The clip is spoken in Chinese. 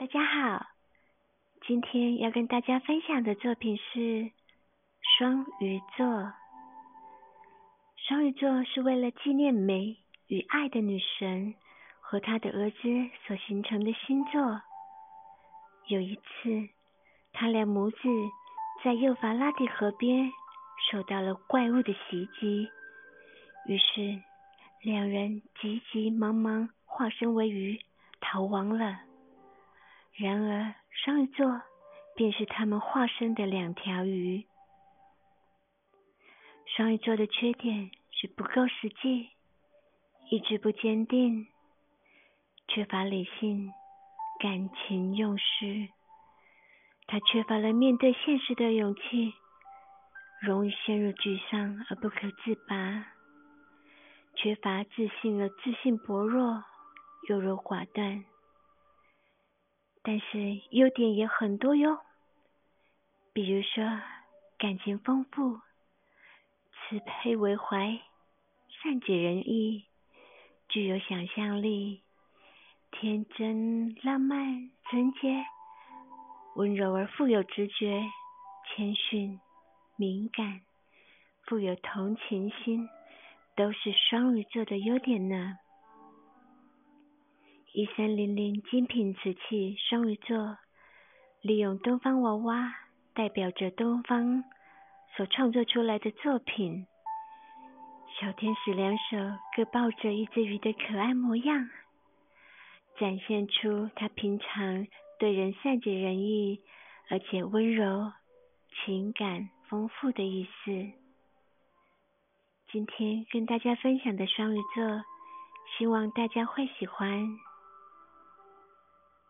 大家好，今天要跟大家分享的作品是双鱼座。双鱼座是为了纪念美与爱的女神和她的儿子所形成的星座。有一次，他俩母子在幼发拉底河边受到了怪物的袭击，于是两人急急忙忙化身为鱼逃亡了。然而，双鱼座便是他们化身的两条鱼。双鱼座的缺点是不够实际，意志不坚定，缺乏理性，感情用事。他缺乏了面对现实的勇气，容易陷入沮丧而不可自拔，缺乏自信而自信薄弱，优柔寡断。但是优点也很多哟，比如说感情丰富、慈悲为怀、善解人意、具有想象力、天真浪漫、纯洁、温柔而富有直觉、谦逊、敏感、富有同情心，都是双鱼座的优点呢。一三零零精品瓷器，双鱼座利用东方娃娃代表着东方所创作出来的作品。小天使两手各抱着一只鱼的可爱模样，展现出他平常对人善解人意，而且温柔、情感丰富的意思。今天跟大家分享的双鱼座，希望大家会喜欢。